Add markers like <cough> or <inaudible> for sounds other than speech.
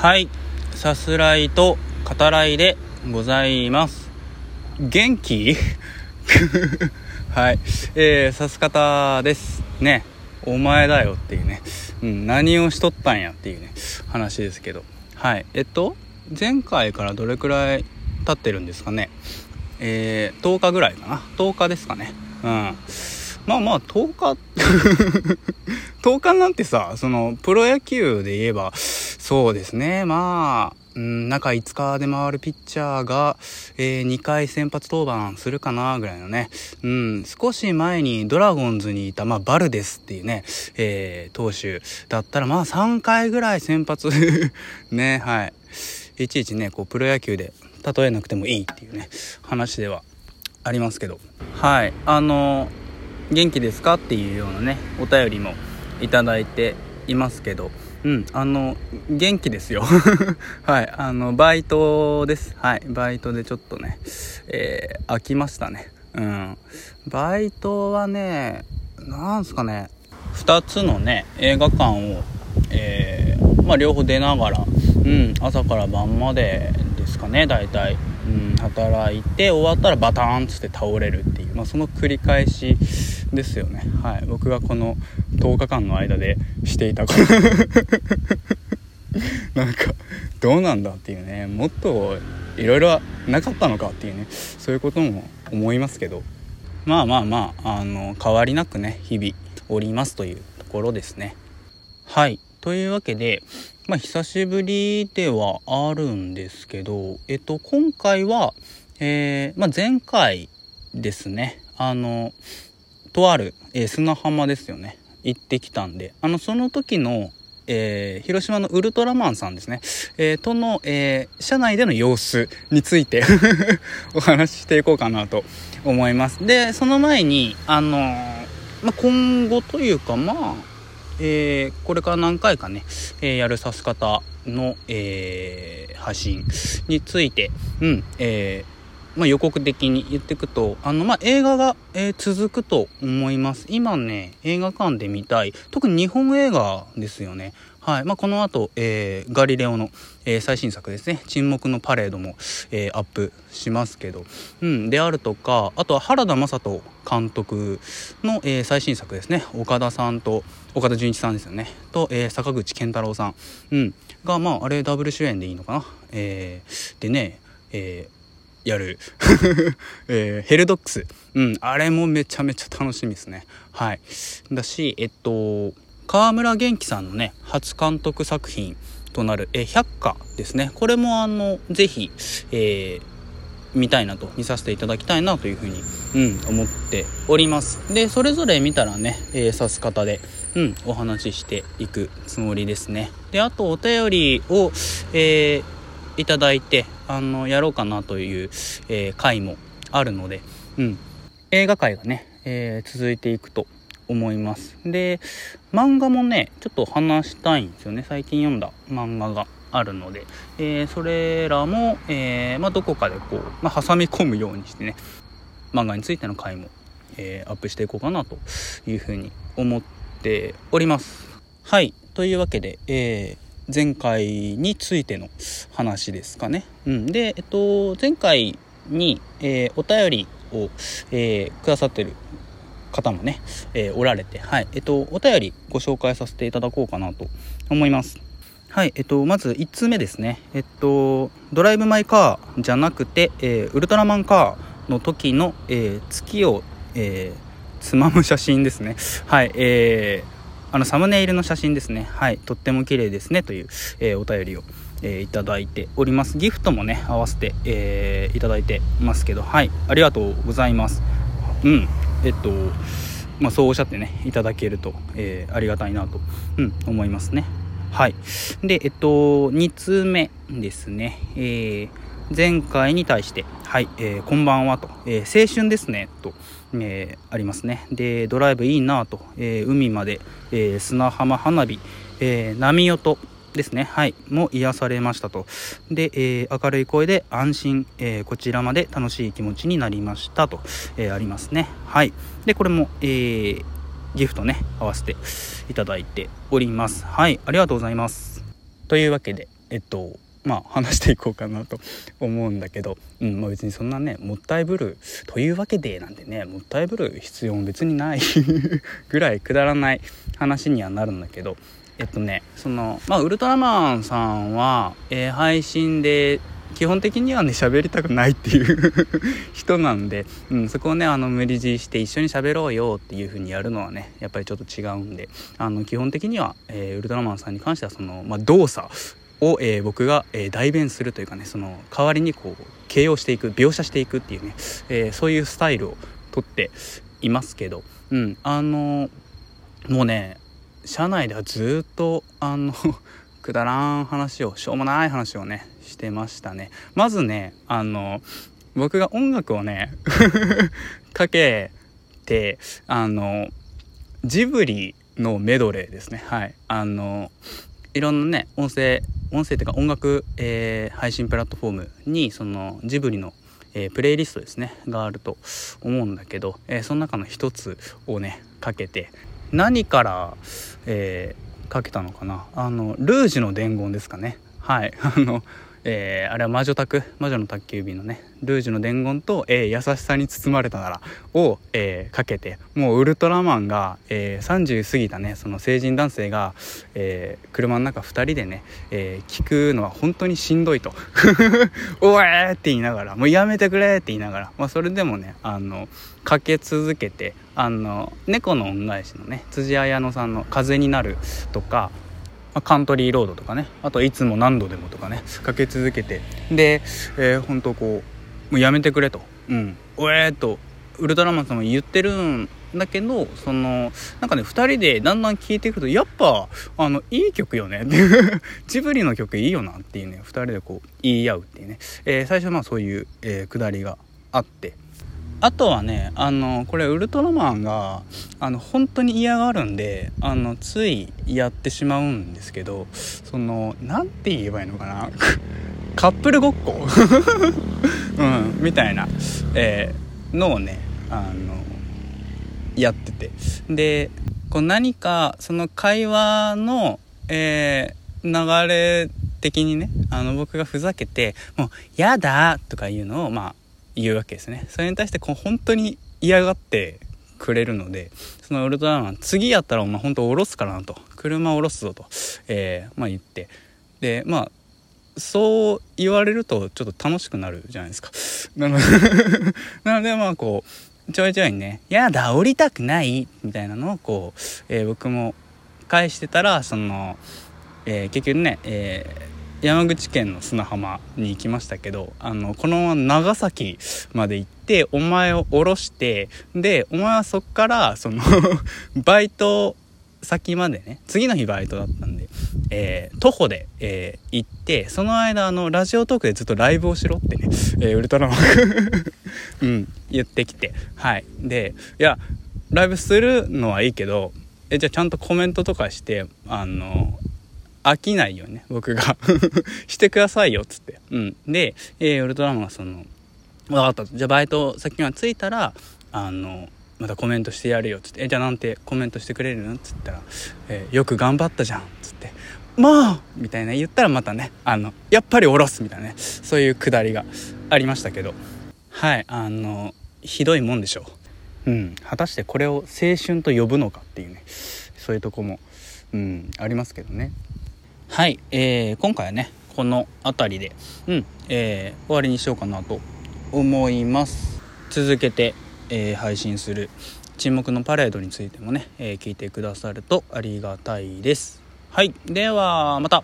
はい。さすらいと語らいでございます。元気？<laughs> はい。えー、さす方ですね。お前だよっていうね、うん、何をしとったんやっていうね話ですけど。はい。えっと前回からどれくらい経ってるんですかね。えー、10日ぐらいかな。10日ですかね。うん。まあまあ10日 <laughs> 10日なんてさそのプロ野球で言えばそうですねまあうん、中5日で回るピッチャーが、えー、2回先発登板するかなぐらいのね、うん、少し前にドラゴンズにいた、まあ、バルデスっていうね、えー、投手だったら、まあ3回ぐらい先発 <laughs> ね、はい。いちいちね、こう、プロ野球で例えなくてもいいっていうね、話ではありますけど、はい。あの元気ですかっていうようなねお便りもいただいていますけどうんあの元気ですよ。<laughs> はいあのバイトです。はいバイトでちょっとねえー、飽きましたね。うん。バイトはねなんすかね。2つのね映画館をえー、まあ両方出ながらうん朝から晩までですかね大体。うん、働いて終わったらバターンつって倒れるっていう、まあ、その繰り返しですよね、はい、僕がこの10日間の間でしていた。こ <laughs> となんかどうなんだっていうね。もっといろいろなかったのかっていうね。そういうことも思いますけど。まあまあまああの変わりなくね日々おりますというところですね。はい。というわけでまあ、久しぶりではあるんですけど、えっと、今回は、えー、まあ、前回ですね、あの、とある、えー、砂浜ですよね、行ってきたんで、あの、その時の、えー、広島のウルトラマンさんですね、えー、との、えー、社内での様子について <laughs> お話ししていこうかなと思います。で、その前に、あのま、今後というか、まあ、えー、これから何回かね、えー、やるさす方の、えー、発信について、うん、えまあ、予告的に言っていくと、あの、まあ、映画が、え続くと思います。今ね、映画館で見たい、特に日本映画ですよね。はい。まあ、この後、えー、ガリレオの、えー、最新作ですね。沈黙のパレードも、え、アップしますけど、うん。であるとか、あとは原田雅人監督の、え最新作ですね。岡田さんと、岡田准一さんですよね。と、え坂口健太郎さん。うん。が、まあ、あれダブル主演でいいのかな。えでね、えやる、<laughs> えヘルドックス。うん。あれもめちゃめちゃ楽しみですね。はい。だし、えっと、川村元気さんのね初監督作品となる「え百花」ですねこれもあのぜひ、えー、見たいなと見させていただきたいなというふうに、うん、思っておりますでそれぞれ見たらね、えー、指す方で、うん、お話ししていくつもりですねであとお便りを、えー、いただいてあのやろうかなという、えー、回もあるので、うん、映画界がね、えー、続いていくと思います。で漫画もねちょっと話したいんですよね。最近読んだ漫画があるので、えー、それらも、え、まあ、どこかでこう、まあ、挟み込むようにしてね漫画についての回も、え、アップしていこうかなというふうに思っております。はい。というわけで、え前回についての話ですかね、うん、でえっと前回に、えお便りを、えくださってる方もね、えー、おられて、はい、えっと、お便りご紹介させていただこうかなと思います。はい、えっと、まず1通目ですね。えっと、ドライブ・マイ・カーじゃなくて、えー、ウルトラマンカーの時の、えー、月を、えー、つまむ写真ですね。はい、えー、あの、サムネイルの写真ですね。はい、とっても綺麗ですね、という、えー、お便りを、えー、いただいております。ギフトもね、合わせて、えー、いただいてますけど、はい、ありがとうございます。うん、えっと、まあ、そうおっしゃってねいただけると、えー、ありがたいなと、うん、思いますね。はい。でえっと2通目ですね。えー、前回に対して「はい、えー、こんばんは」と「えー、青春ですね」と、えー、ありますねでドライブいいなと、え、海まで、え、砂浜花火、え、波音ですね、はい、も癒されましたと。で、え、明るい声で安心、え、こちらまで楽しい気持ちになりましたと、え、ありますね。はい。で、これも、え、ギフトね、合わせていただいております。はい、ありがとうございます。というわけで、えっとまあ話していこうかなと思うんだけど、うんまあ、別にそんなねもったいぶるというわけでなんてねもったいぶる必要も別にない <laughs> ぐらいくだらない話にはなるんだけど。えっとねそのまあウルトラマンさんは、えー、配信で基本的にはね喋りたくないっていう <laughs> 人なんで、うん、そこをねあの無理強いして一緒に喋ろうよっていう風にやるのはねやっぱりちょっと違うんで。あの基本的には、えー、ウルトラマンさんに関してはその、まあ、動作を、えー、僕が、えー、代弁するというかねその代わりにこう形容していく描写していくっていうね、えー、そういうスタイルをとっていますけど、うん、あのもうね社内ではずっとあの <laughs> くだらん話をしょうもない話をねしてましたね。まずねあの僕が音楽をね <laughs> かけてあのジブリのメドレーですね。はい。あのいろんなね音声音声というか音楽、えー、配信プラットフォームにそのジブリの、えー、プレイリストですねがあると思うんだけど、えー、その中の一つをねかけて何から、えかけたのかな？あのルージュの伝言ですかね。はい。<laughs> あのえー、あれは魔女宅魔女の宅急便のねルージュの伝言と、えー、優しさに包まれたならを、えー、かけてもうウルトラマンが、え30過ぎたねその成人男性が、え車の中2人でね、え聞くのは本当にしんどいと「<laughs> おえ!」って言いながら「もうやめてくれ!」って言いながら、まあ、それでもねあのかけ続けてあの猫の恩返しのね辻彩乃さんの「風になる」とかカントリーロードとかねあといつも何度でもとかねかけ続けて。で、えー、本当こうもうやめてくれと。うん。おえー、とウルトラマンさんも言ってるんだけどそのなんかね2人でだんだん聴いていくとやっぱあのいい曲よね。っていうジブリの曲いいよなっていうね2人でこう言い合うっていうね、えー、最初まあそういう、えー、くだりがあって。あとはねあのこれウルトラマンがあの本当に嫌がるんであのついやってしまうんですけどその何て言えばいいのかなカップルごっこ、<laughs> うん、みたいな、えー、のをねあのやっててでこう何かその会話の、えー、流れ的にねあの僕がふざけて「もうやだ!」とかいうのをまあ言うわけですね。それに対してこう本当に嫌がってくれるのでそのウルトラマン次やったらお前本当降ろすからなと。車降ろすぞと、えー、まあ、言って。でまあそう言われるとちょっと楽しくなるじゃないですか。なので <laughs> まあこうちょいちょいね「やだ降りたくない」みたいなのをこう、えー、僕も返してたらその、えー、結局ね、え山口県の砂浜に行きましたけどあのこのまま長崎まで行ってお前を降ろしてでお前はそっからその <laughs> バイト先までね次の日バイトだったんで、えー、徒歩で、えー、行ってその間あのラジオトークでずっとライブをしろってね、えー、ウルトラマン <laughs> うん言ってきてはい。でいやライブするのはいいけどえじゃあちゃんとコメントとかしてあの飽きないよね僕が。<laughs> してくださいよつって。うん。で、えー、ウルトラマンはその分かった。じゃあバイト先が着いたらあのまたコメントしてやるよつって「えじゃあなんてコメントしてくれるの?」つったら、えー、よく頑張ったじゃん」つって「まあ!」みたいな言ったらまたねあのやっぱり下ろすみたいなね。そういうくだりがありましたけど。はいあのひどいもんでしょう。うん。果たしてこれを青春と呼ぶのかっていうね。そういうとこもうんありますけどね。はい、えー、今回はねこの辺りで、うんえー、終わりにしようかなと思います。続けて、えー、配信する沈黙のパレードについてもね、えー、聞いてくださるとありがたいです。はいではまた。